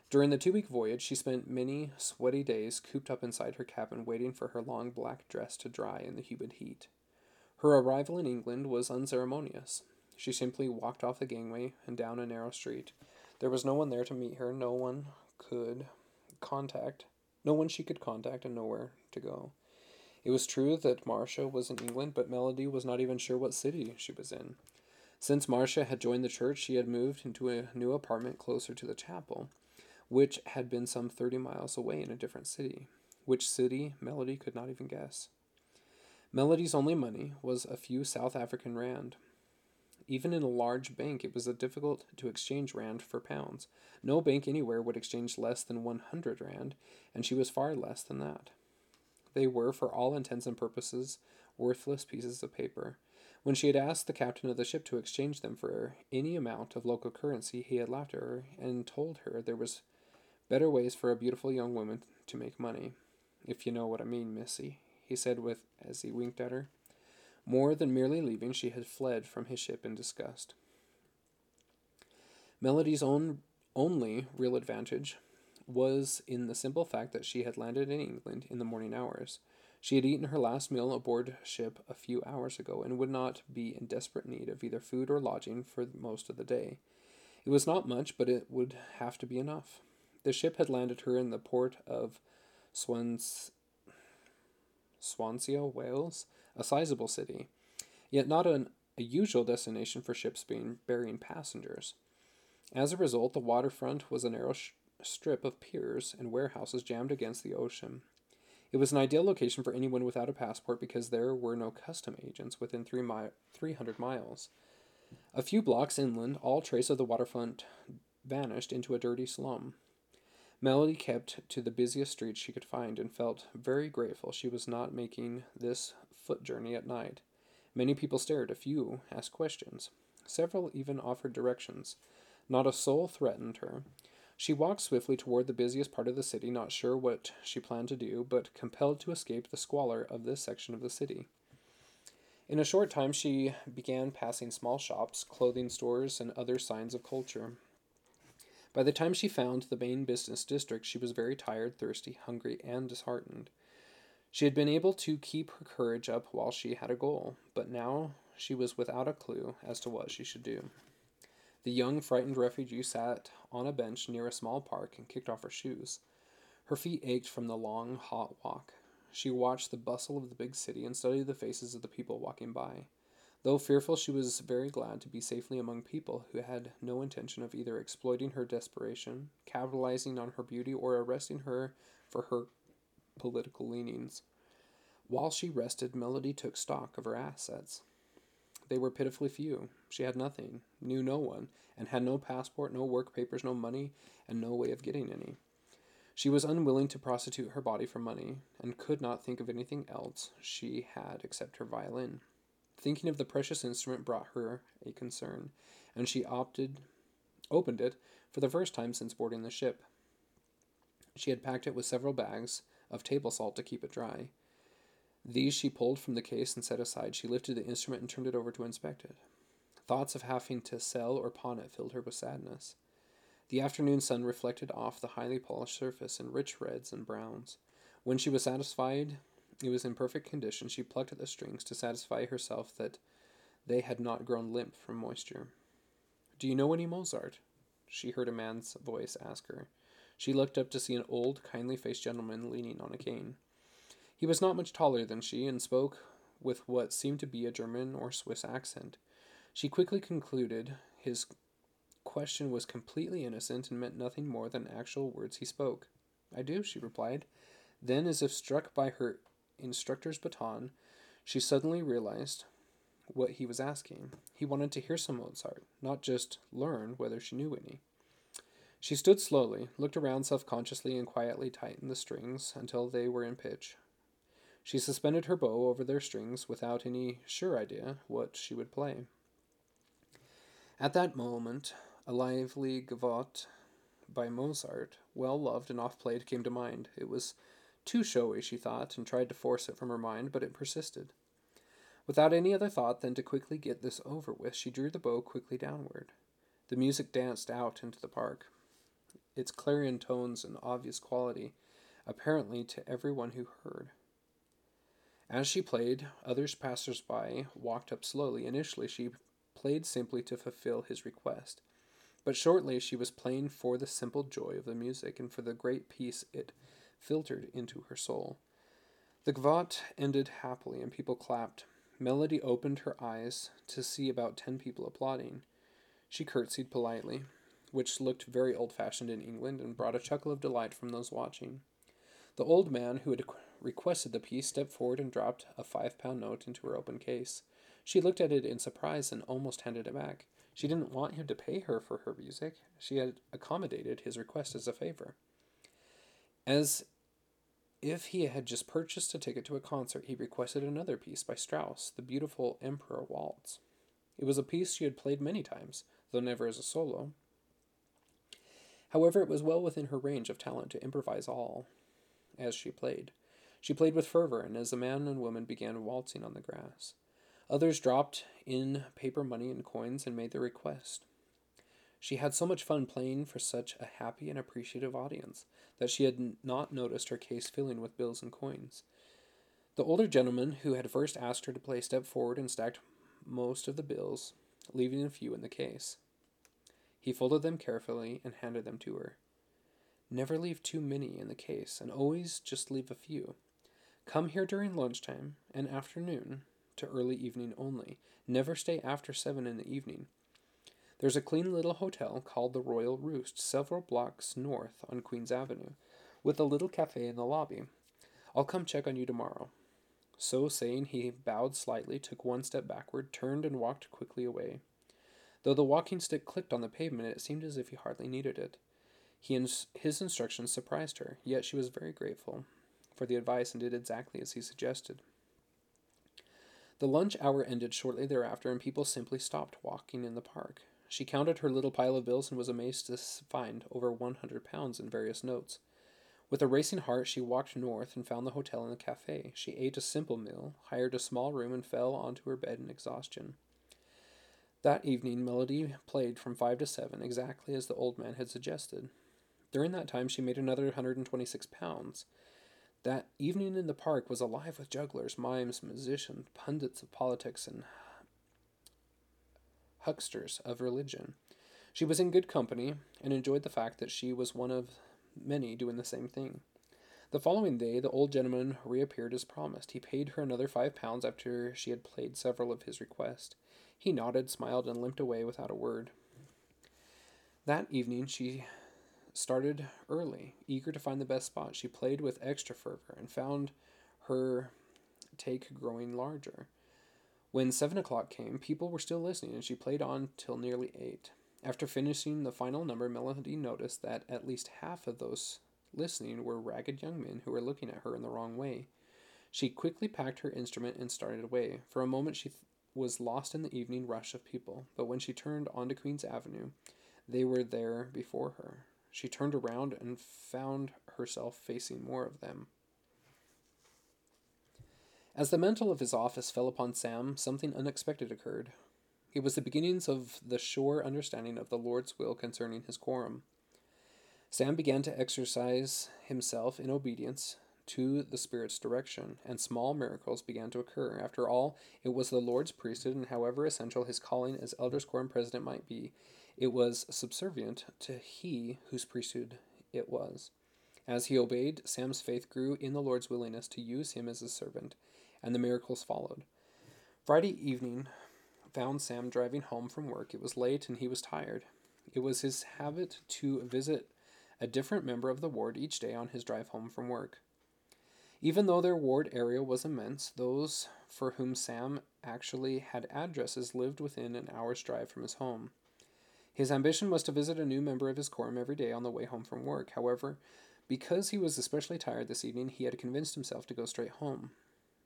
During the two week voyage, she spent many sweaty days cooped up inside her cabin waiting for her long black dress to dry in the humid heat. Her arrival in England was unceremonious. She simply walked off the gangway and down a narrow street. There was no one there to meet her, no one could contact, no one she could contact, and nowhere to go. It was true that Marcia was in England, but Melody was not even sure what city she was in. Since Marcia had joined the church, she had moved into a new apartment closer to the chapel, which had been some thirty miles away in a different city. Which city, Melody could not even guess. Melody's only money was a few South African rand, even in a large bank, it was difficult to exchange rand for pounds. No bank anywhere would exchange less than 100 rand, and she was far less than that. They were, for all intents and purposes, worthless pieces of paper. When she had asked the captain of the ship to exchange them for any amount of local currency, he had laughed at her and told her there was better ways for a beautiful young woman to make money. If you know what I mean, missy, he said with as he winked at her. More than merely leaving, she had fled from his ship in disgust. Melody's own only real advantage was in the simple fact that she had landed in England in the morning hours. She had eaten her last meal aboard ship a few hours ago and would not be in desperate need of either food or lodging for most of the day. It was not much, but it would have to be enough. The ship had landed her in the port of Swans- Swansea, Wales, a sizable city, yet not an, a usual destination for ships being bearing passengers. As a result, the waterfront was a narrow sh- strip of piers and warehouses jammed against the ocean. It was an ideal location for anyone without a passport because there were no custom agents within three mi- 300 miles. A few blocks inland, all trace of the waterfront vanished into a dirty slum. Melody kept to the busiest streets she could find and felt very grateful she was not making this foot journey at night. Many people stared, a few asked questions. Several even offered directions. Not a soul threatened her. She walked swiftly toward the busiest part of the city, not sure what she planned to do, but compelled to escape the squalor of this section of the city. In a short time, she began passing small shops, clothing stores, and other signs of culture. By the time she found the main business district, she was very tired, thirsty, hungry, and disheartened. She had been able to keep her courage up while she had a goal, but now she was without a clue as to what she should do. The young, frightened refugee sat on a bench near a small park and kicked off her shoes. Her feet ached from the long, hot walk. She watched the bustle of the big city and studied the faces of the people walking by. Though fearful, she was very glad to be safely among people who had no intention of either exploiting her desperation, capitalizing on her beauty, or arresting her for her political leanings. While she rested, Melody took stock of her assets. They were pitifully few. She had nothing, knew no one, and had no passport, no work papers, no money, and no way of getting any. She was unwilling to prostitute her body for money, and could not think of anything else she had except her violin. Thinking of the precious instrument brought her a concern, and she opted opened it for the first time since boarding the ship. She had packed it with several bags of table salt to keep it dry. These she pulled from the case and set aside. She lifted the instrument and turned it over to inspect it. Thoughts of having to sell or pawn it filled her with sadness. The afternoon sun reflected off the highly polished surface in rich reds and browns. When she was satisfied it was in perfect condition. She plucked at the strings to satisfy herself that they had not grown limp from moisture. Do you know any Mozart? She heard a man's voice ask her. She looked up to see an old, kindly faced gentleman leaning on a cane. He was not much taller than she and spoke with what seemed to be a German or Swiss accent. She quickly concluded his question was completely innocent and meant nothing more than actual words he spoke. I do, she replied. Then, as if struck by her instructor's baton, she suddenly realized what he was asking. He wanted to hear some Mozart, not just learn whether she knew any. She stood slowly, looked around self consciously, and quietly tightened the strings until they were in pitch. She suspended her bow over their strings without any sure idea what she would play. At that moment, a lively gavotte by Mozart, well loved and oft played, came to mind. It was too showy, she thought, and tried to force it from her mind, but it persisted. Without any other thought than to quickly get this over with, she drew the bow quickly downward. The music danced out into the park, its clarion tones and obvious quality, apparently to every one who heard. As she played, others passers by walked up slowly. Initially, she played simply to fulfill his request, but shortly she was playing for the simple joy of the music and for the great peace it filtered into her soul. The gavotte ended happily, and people clapped. Melody opened her eyes to see about ten people applauding. She curtsied politely, which looked very old fashioned in England and brought a chuckle of delight from those watching. The old man who had requested the piece stepped forward and dropped a five pound note into her open case. She looked at it in surprise and almost handed it back. She didn't want him to pay her for her music. She had accommodated his request as a favor. As if he had just purchased a ticket to a concert, he requested another piece by Strauss, the beautiful Emperor Waltz. It was a piece she had played many times, though never as a solo. However, it was well within her range of talent to improvise all as she played. She played with fervor, and as the man and woman began waltzing on the grass, others dropped in paper money and coins and made their request. She had so much fun playing for such a happy and appreciative audience that she had not noticed her case filling with bills and coins. The older gentleman who had first asked her to play stepped forward and stacked most of the bills, leaving a few in the case. He folded them carefully and handed them to her. Never leave too many in the case, and always just leave a few. Come here during lunchtime and afternoon to early evening only. Never stay after seven in the evening. There's a clean little hotel called the Royal Roost several blocks north on Queen's Avenue, with a little cafe in the lobby. I'll come check on you tomorrow. So saying, he bowed slightly, took one step backward, turned, and walked quickly away. Though the walking stick clicked on the pavement, it seemed as if he hardly needed it. He ins- his instructions surprised her, yet she was very grateful for the advice and did exactly as he suggested. The lunch hour ended shortly thereafter, and people simply stopped walking in the park. She counted her little pile of bills and was amazed to find over 100 pounds in various notes. With a racing heart, she walked north and found the hotel and the cafe. She ate a simple meal, hired a small room, and fell onto her bed in exhaustion. That evening, Melody played from five to seven, exactly as the old man had suggested. During that time, she made another 126 pounds. That evening in the park was alive with jugglers, mimes, musicians, pundits of politics, and hucksters of religion. She was in good company and enjoyed the fact that she was one of many doing the same thing. The following day, the old gentleman reappeared as promised. He paid her another five pounds after she had played several of his requests. He nodded, smiled, and limped away without a word. That evening, she started early, eager to find the best spot. She played with extra fervor and found her take growing larger. When seven o'clock came, people were still listening, and she played on till nearly eight. After finishing the final number, Melody noticed that at least half of those listening were ragged young men who were looking at her in the wrong way. She quickly packed her instrument and started away. For a moment, she th- was lost in the evening rush of people, but when she turned onto Queen's Avenue, they were there before her. She turned around and found herself facing more of them. As the mantle of his office fell upon Sam, something unexpected occurred. It was the beginnings of the sure understanding of the Lord's will concerning his quorum. Sam began to exercise himself in obedience to the Spirit's direction, and small miracles began to occur. After all, it was the Lord's priesthood, and however essential his calling as elders quorum president might be, it was subservient to he whose priesthood it was. As he obeyed, Sam's faith grew in the Lord's willingness to use him as a servant, and the miracles followed. Friday evening found Sam driving home from work. It was late and he was tired. It was his habit to visit a different member of the ward each day on his drive home from work. Even though their ward area was immense, those for whom Sam actually had addresses lived within an hour's drive from his home. His ambition was to visit a new member of his quorum every day on the way home from work. However, because he was especially tired this evening, he had convinced himself to go straight home.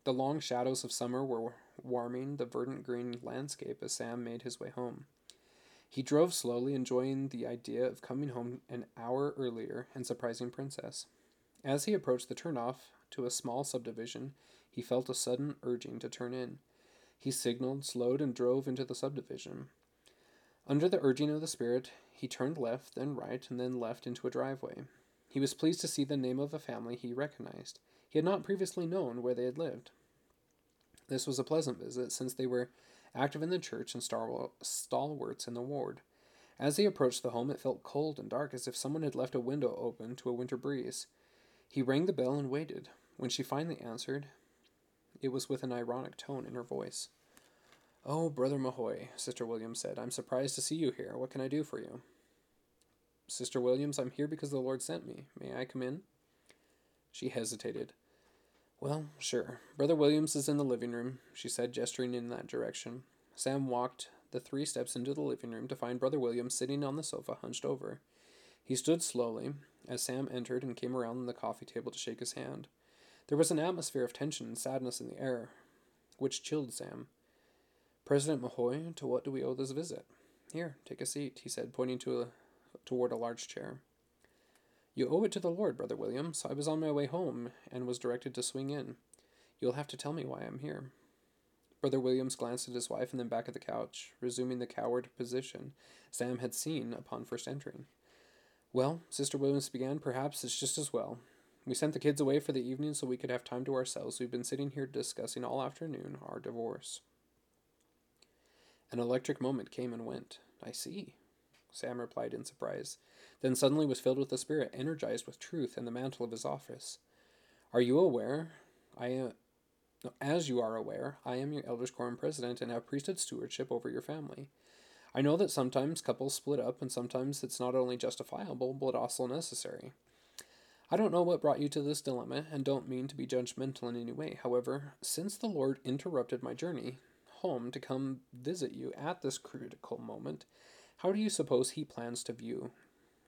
The long shadows of summer were warming the verdant green landscape as Sam made his way home. He drove slowly, enjoying the idea of coming home an hour earlier and surprising Princess. As he approached the turnoff to a small subdivision, he felt a sudden urging to turn in. He signaled, slowed, and drove into the subdivision. Under the urging of the Spirit, he turned left, then right, and then left into a driveway. He was pleased to see the name of a family he recognized. He had not previously known where they had lived. This was a pleasant visit, since they were active in the church and stalwarts in the ward. As he approached the home, it felt cold and dark, as if someone had left a window open to a winter breeze. He rang the bell and waited. When she finally answered, it was with an ironic tone in her voice. Oh, Brother Mahoy, Sister Williams said, I'm surprised to see you here. What can I do for you? Sister Williams, I'm here because the Lord sent me. May I come in? She hesitated. Well, sure. Brother Williams is in the living room, she said, gesturing in that direction. Sam walked the three steps into the living room to find Brother Williams sitting on the sofa, hunched over. He stood slowly as Sam entered and came around the coffee table to shake his hand. There was an atmosphere of tension and sadness in the air, which chilled Sam. President Mahoy, to what do we owe this visit? Here, take a seat, he said, pointing to a, toward a large chair. You owe it to the Lord, Brother Williams. I was on my way home and was directed to swing in. You'll have to tell me why I'm here. Brother Williams glanced at his wife and then back at the couch, resuming the coward position Sam had seen upon first entering. Well, Sister Williams began, perhaps it's just as well. We sent the kids away for the evening so we could have time to ourselves. We've been sitting here discussing all afternoon our divorce. An electric moment came and went. I see, Sam replied in surprise, then suddenly was filled with the Spirit, energized with truth and the mantle of his office. Are you aware? I am. As you are aware, I am your elders quorum president and have priesthood stewardship over your family. I know that sometimes couples split up, and sometimes it's not only justifiable, but also necessary. I don't know what brought you to this dilemma, and don't mean to be judgmental in any way. However, since the Lord interrupted my journey home to come visit you at this critical moment, how do you suppose He plans to view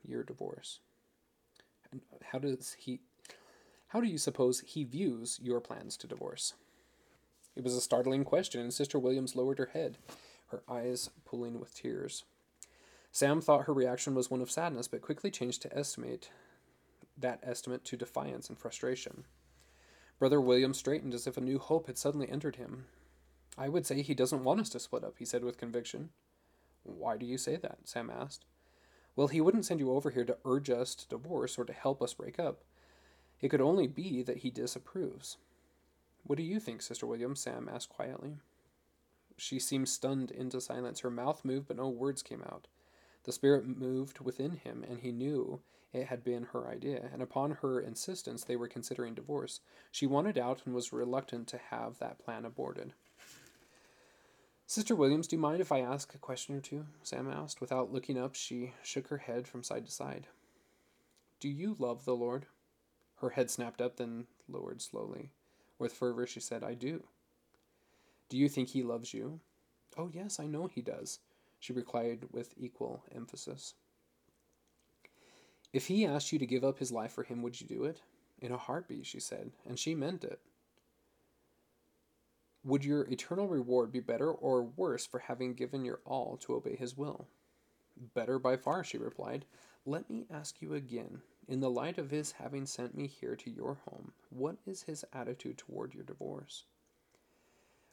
your divorce? And how does He how do you suppose he views your plans to divorce? It was a startling question, and Sister Williams lowered her head, her eyes pooling with tears. Sam thought her reaction was one of sadness, but quickly changed to estimate that estimate to defiance and frustration. Brother William straightened as if a new hope had suddenly entered him. I would say he doesn't want us to split up, he said with conviction. Why do you say that? Sam asked. Well, he wouldn't send you over here to urge us to divorce or to help us break up. It could only be that he disapproves. What do you think, Sister William? Sam asked quietly. She seemed stunned into silence. Her mouth moved, but no words came out. The spirit moved within him, and he knew it had been her idea, and upon her insistence they were considering divorce. She wanted out and was reluctant to have that plan aborted. Sister Williams, do you mind if I ask a question or two? Sam asked. Without looking up, she shook her head from side to side. Do you love the Lord? Her head snapped up, then lowered slowly. With fervor, she said, I do. Do you think he loves you? Oh, yes, I know he does, she replied with equal emphasis. If he asked you to give up his life for him, would you do it? In a heartbeat, she said, and she meant it. Would your eternal reward be better or worse for having given your all to obey his will? Better by far, she replied. Let me ask you again in the light of his having sent me here to your home, what is his attitude toward your divorce?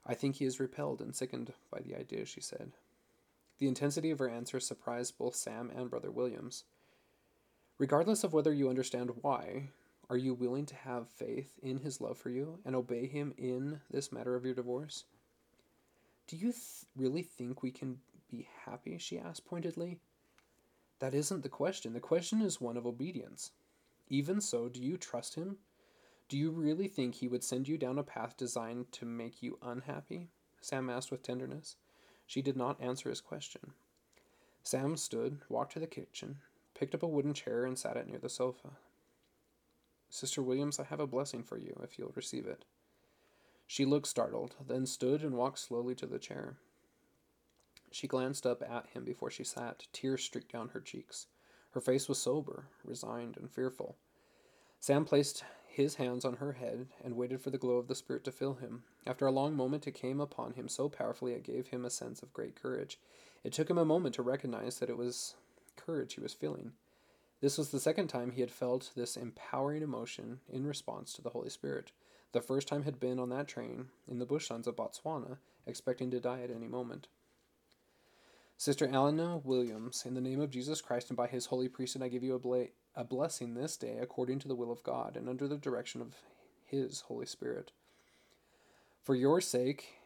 I think he is repelled and sickened by the idea, she said. The intensity of her answer surprised both Sam and Brother Williams. Regardless of whether you understand why, are you willing to have faith in his love for you and obey him in this matter of your divorce? Do you th- really think we can be happy? she asked pointedly. That isn't the question. The question is one of obedience. Even so, do you trust him? Do you really think he would send you down a path designed to make you unhappy? Sam asked with tenderness. She did not answer his question. Sam stood, walked to the kitchen, picked up a wooden chair, and sat it near the sofa. Sister Williams, I have a blessing for you, if you'll receive it. She looked startled, then stood and walked slowly to the chair. She glanced up at him before she sat. Tears streaked down her cheeks. Her face was sober, resigned, and fearful. Sam placed his hands on her head and waited for the glow of the Spirit to fill him. After a long moment, it came upon him so powerfully it gave him a sense of great courage. It took him a moment to recognize that it was courage he was feeling. This was the second time he had felt this empowering emotion in response to the Holy Spirit. The first time had been on that train in the bushlands of Botswana, expecting to die at any moment. Sister Eleanor Williams, in the name of Jesus Christ and by his holy priesthood, I give you a, bla- a blessing this day according to the will of God and under the direction of his Holy Spirit. For your sake,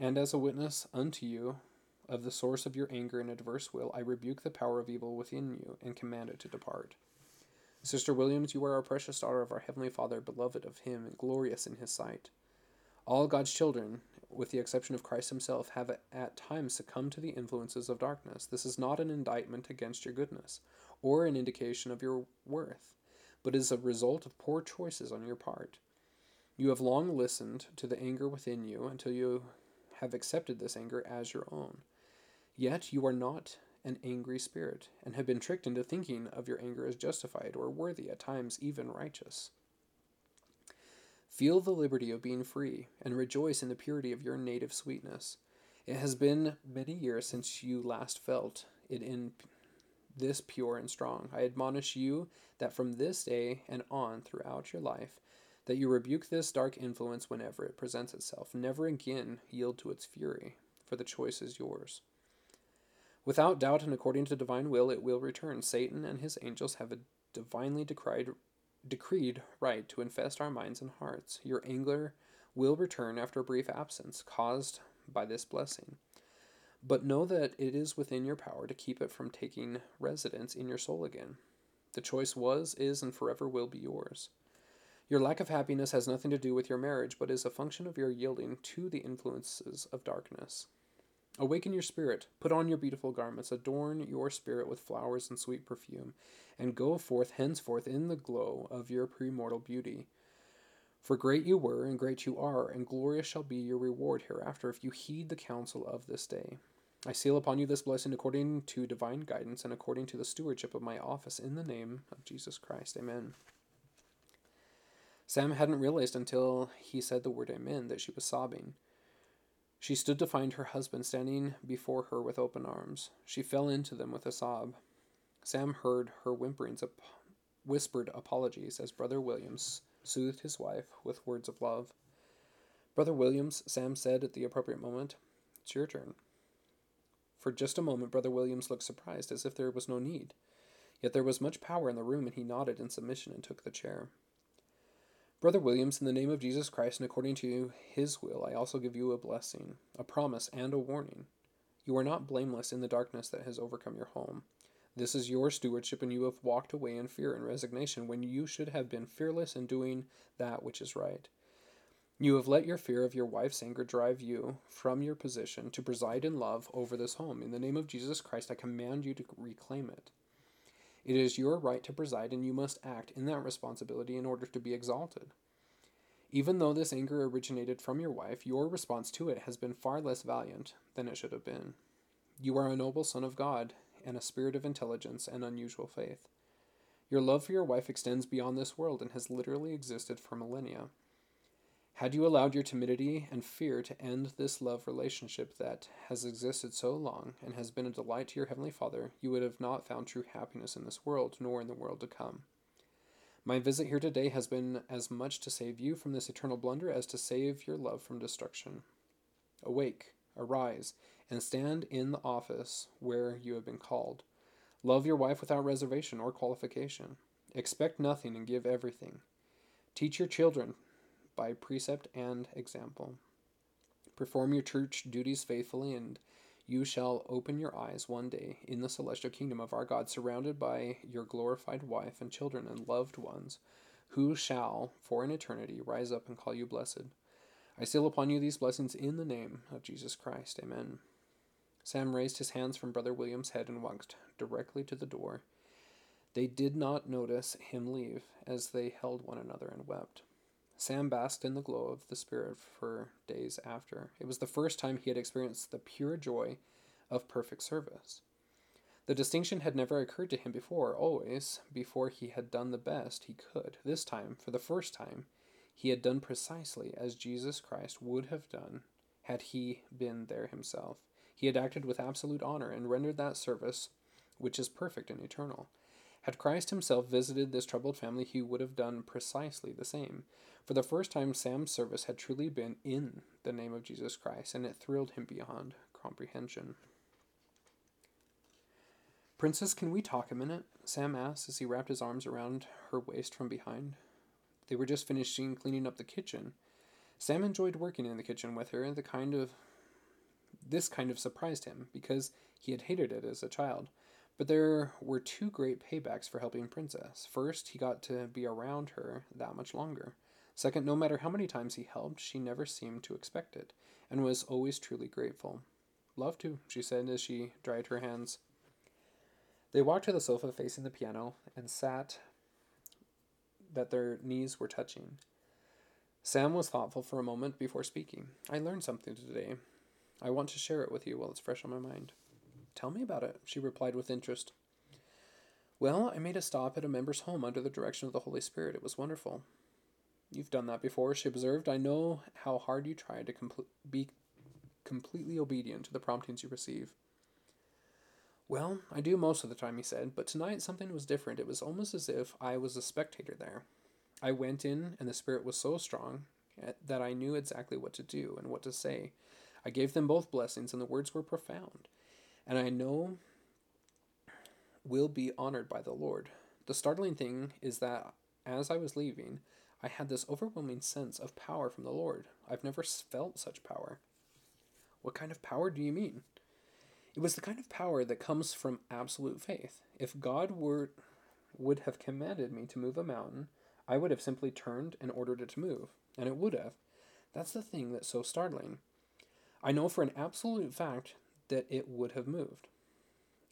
and as a witness unto you of the source of your anger and adverse will, I rebuke the power of evil within you and command it to depart. Sister Williams, you are a precious daughter of our Heavenly Father, beloved of Him, and glorious in His sight. All God's children, with the exception of Christ himself, have at times succumbed to the influences of darkness. This is not an indictment against your goodness, or an indication of your worth, but is a result of poor choices on your part. You have long listened to the anger within you until you have accepted this anger as your own. Yet you are not an angry spirit, and have been tricked into thinking of your anger as justified or worthy, at times even righteous. Feel the liberty of being free, and rejoice in the purity of your native sweetness. It has been many years since you last felt it in this pure and strong. I admonish you that from this day and on throughout your life, that you rebuke this dark influence whenever it presents itself. Never again yield to its fury, for the choice is yours. Without doubt and according to divine will, it will return. Satan and his angels have a divinely decried decreed right to infest our minds and hearts. Your anger will return after a brief absence caused by this blessing. But know that it is within your power to keep it from taking residence in your soul again. The choice was, is, and forever will be yours. Your lack of happiness has nothing to do with your marriage, but is a function of your yielding to the influences of darkness. Awaken your spirit, put on your beautiful garments, adorn your spirit with flowers and sweet perfume, and go forth henceforth in the glow of your premortal beauty. For great you were, and great you are, and glorious shall be your reward hereafter if you heed the counsel of this day. I seal upon you this blessing according to divine guidance and according to the stewardship of my office in the name of Jesus Christ. Amen. Sam hadn't realized until he said the word Amen that she was sobbing. She stood to find her husband standing before her with open arms. She fell into them with a sob. Sam heard her whimperings, whispered apologies as Brother Williams soothed his wife with words of love. Brother Williams, Sam said at the appropriate moment, it's your turn. For just a moment, Brother Williams looked surprised, as if there was no need. Yet there was much power in the room, and he nodded in submission and took the chair. Brother Williams, in the name of Jesus Christ and according to his will, I also give you a blessing, a promise, and a warning. You are not blameless in the darkness that has overcome your home. This is your stewardship, and you have walked away in fear and resignation when you should have been fearless in doing that which is right. You have let your fear of your wife's anger drive you from your position to preside in love over this home. In the name of Jesus Christ, I command you to reclaim it. It is your right to preside, and you must act in that responsibility in order to be exalted. Even though this anger originated from your wife, your response to it has been far less valiant than it should have been. You are a noble son of God, and a spirit of intelligence and unusual faith. Your love for your wife extends beyond this world and has literally existed for millennia. Had you allowed your timidity and fear to end this love relationship that has existed so long and has been a delight to your Heavenly Father, you would have not found true happiness in this world nor in the world to come. My visit here today has been as much to save you from this eternal blunder as to save your love from destruction. Awake, arise, and stand in the office where you have been called. Love your wife without reservation or qualification. Expect nothing and give everything. Teach your children by precept and example. Perform your church duties faithfully, and you shall open your eyes one day in the celestial kingdom of our God, surrounded by your glorified wife and children and loved ones, who shall, for an eternity, rise up and call you blessed. I seal upon you these blessings in the name of Jesus Christ. Amen. Sam raised his hands from Brother William's head and walked directly to the door. They did not notice him leave as they held one another and wept. Sam basked in the glow of the Spirit for days after. It was the first time he had experienced the pure joy of perfect service. The distinction had never occurred to him before, always, before he had done the best he could. This time, for the first time, he had done precisely as Jesus Christ would have done had he been there himself. He had acted with absolute honor and rendered that service which is perfect and eternal. Had Christ himself visited this troubled family, he would have done precisely the same. For the first time, Sam's service had truly been in the name of Jesus Christ, and it thrilled him beyond comprehension. Princess, can we talk a minute? Sam asked as he wrapped his arms around her waist from behind. They were just finishing cleaning up the kitchen. Sam enjoyed working in the kitchen with her, and the kind of this kind of surprised him because he had hated it as a child. But there were two great paybacks for helping Princess. First, he got to be around her that much longer. Second, no matter how many times he helped, she never seemed to expect it, and was always truly grateful. Love to, she said as she dried her hands. They walked to the sofa facing the piano and sat that their knees were touching. Sam was thoughtful for a moment before speaking. I learned something today. I want to share it with you while it's fresh on my mind. Tell me about it, she replied with interest. Well, I made a stop at a member's home under the direction of the Holy Spirit. It was wonderful. You've done that before, she observed. I know how hard you try to compl- be completely obedient to the promptings you receive. Well, I do most of the time, he said, but tonight something was different. It was almost as if I was a spectator there. I went in, and the Spirit was so strong eh, that I knew exactly what to do and what to say. I gave them both blessings, and the words were profound. And I know will be honored by the Lord. The startling thing is that as I was leaving, I had this overwhelming sense of power from the Lord. I've never felt such power. What kind of power do you mean? It was the kind of power that comes from absolute faith. If God were would have commanded me to move a mountain, I would have simply turned and ordered it to move, and it would have. That's the thing that's so startling. I know for an absolute fact that it would have moved.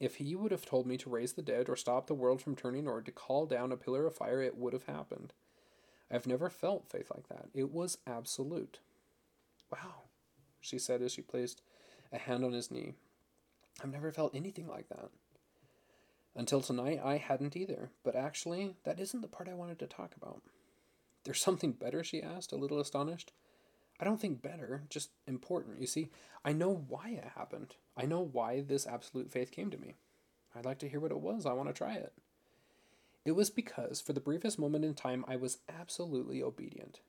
If he would have told me to raise the dead or stop the world from turning or to call down a pillar of fire, it would have happened. I've never felt faith like that. It was absolute. Wow, she said as she placed a hand on his knee. I've never felt anything like that. Until tonight, I hadn't either, but actually, that isn't the part I wanted to talk about. There's something better, she asked, a little astonished. I don't think better, just important. You see, I know why it happened. I know why this absolute faith came to me. I'd like to hear what it was. I want to try it. It was because, for the briefest moment in time, I was absolutely obedient.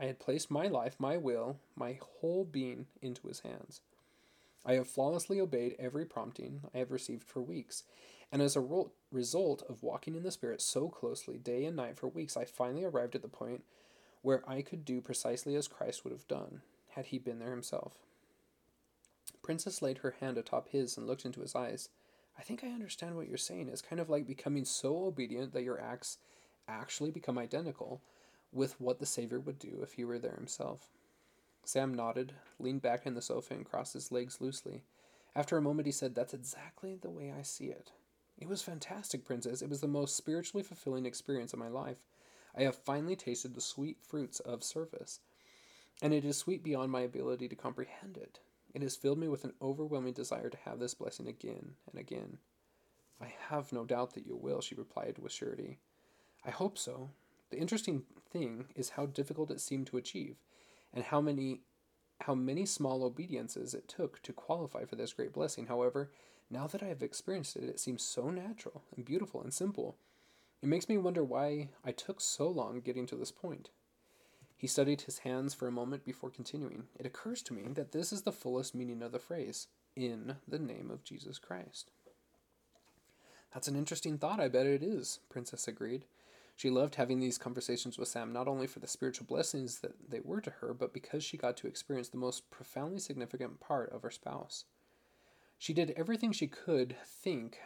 I had placed my life, my will, my whole being into his hands. I have flawlessly obeyed every prompting I have received for weeks, and as a ro- result of walking in the Spirit so closely, day and night for weeks, I finally arrived at the point where I could do precisely as Christ would have done, had he been there himself. Princess laid her hand atop his and looked into his eyes. I think I understand what you're saying. It's kind of like becoming so obedient that your acts actually become identical with what the Savior would do if he were there himself. Sam nodded, leaned back in the sofa, and crossed his legs loosely. After a moment, he said, That's exactly the way I see it. It was fantastic, Princess. It was the most spiritually fulfilling experience of my life. I have finally tasted the sweet fruits of service, and it is sweet beyond my ability to comprehend it. It has filled me with an overwhelming desire to have this blessing again and again. I have no doubt that you will, she replied with surety. I hope so. The interesting thing is how difficult it seemed to achieve, and how many how many small obediences it took to qualify for this great blessing. However, now that I have experienced it, it seems so natural and beautiful and simple. It makes me wonder why I took so long getting to this point. He studied his hands for a moment before continuing. It occurs to me that this is the fullest meaning of the phrase, in the name of Jesus Christ. That's an interesting thought, I bet it is, Princess agreed. She loved having these conversations with Sam, not only for the spiritual blessings that they were to her, but because she got to experience the most profoundly significant part of her spouse. She did everything she could think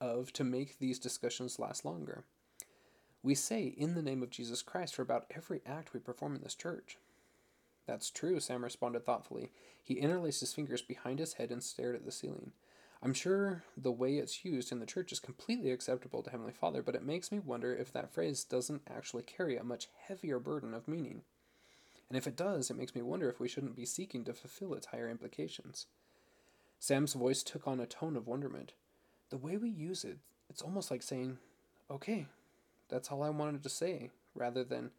of to make these discussions last longer. We say in the name of Jesus Christ for about every act we perform in this church. That's true, Sam responded thoughtfully. He interlaced his fingers behind his head and stared at the ceiling. I'm sure the way it's used in the church is completely acceptable to Heavenly Father, but it makes me wonder if that phrase doesn't actually carry a much heavier burden of meaning. And if it does, it makes me wonder if we shouldn't be seeking to fulfill its higher implications. Sam's voice took on a tone of wonderment. The way we use it, it's almost like saying, okay, that's all I wanted to say, rather than,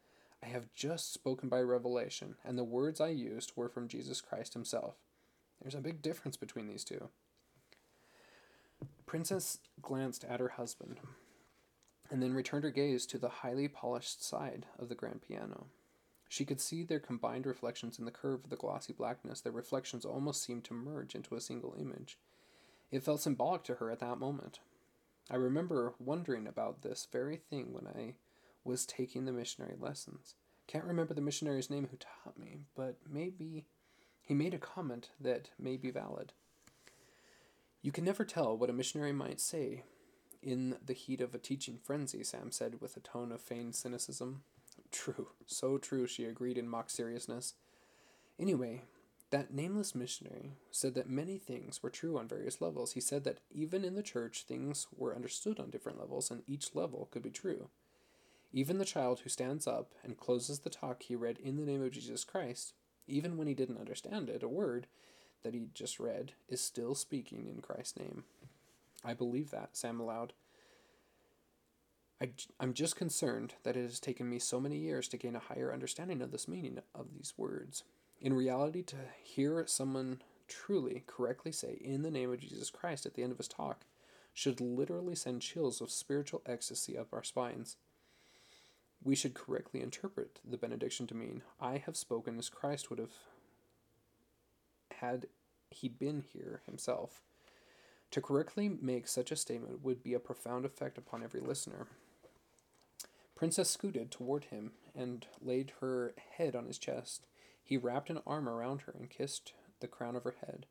I have just spoken by revelation, and the words I used were from Jesus Christ himself. There's a big difference between these two. Princess glanced at her husband, and then returned her gaze to the highly polished side of the grand piano. She could see their combined reflections in the curve of the glossy blackness. Their reflections almost seemed to merge into a single image. It felt symbolic to her at that moment. I remember wondering about this very thing when I was taking the missionary lessons. Can't remember the missionary's name who taught me, but maybe he made a comment that may be valid. You can never tell what a missionary might say in the heat of a teaching frenzy, Sam said with a tone of feigned cynicism. True, so true, she agreed in mock seriousness. Anyway, that nameless missionary said that many things were true on various levels. He said that even in the church, things were understood on different levels, and each level could be true. Even the child who stands up and closes the talk he read in the name of Jesus Christ, even when he didn't understand it, a word that he just read, is still speaking in Christ's name. I believe that, Sam allowed. I, I'm just concerned that it has taken me so many years to gain a higher understanding of this meaning of these words. In reality, to hear someone truly correctly say, in the name of Jesus Christ, at the end of his talk, should literally send chills of spiritual ecstasy up our spines. We should correctly interpret the benediction to mean, I have spoken as Christ would have had he been here himself. To correctly make such a statement would be a profound effect upon every listener. Princess scooted toward him and laid her head on his chest. He wrapped an arm around her and kissed the crown of her head.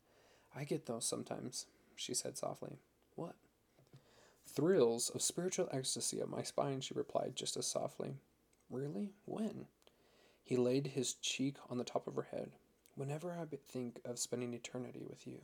I get those sometimes, she said softly. What? Thrills of spiritual ecstasy up my spine, she replied just as softly. Really? When? He laid his cheek on the top of her head. Whenever I think of spending eternity with you.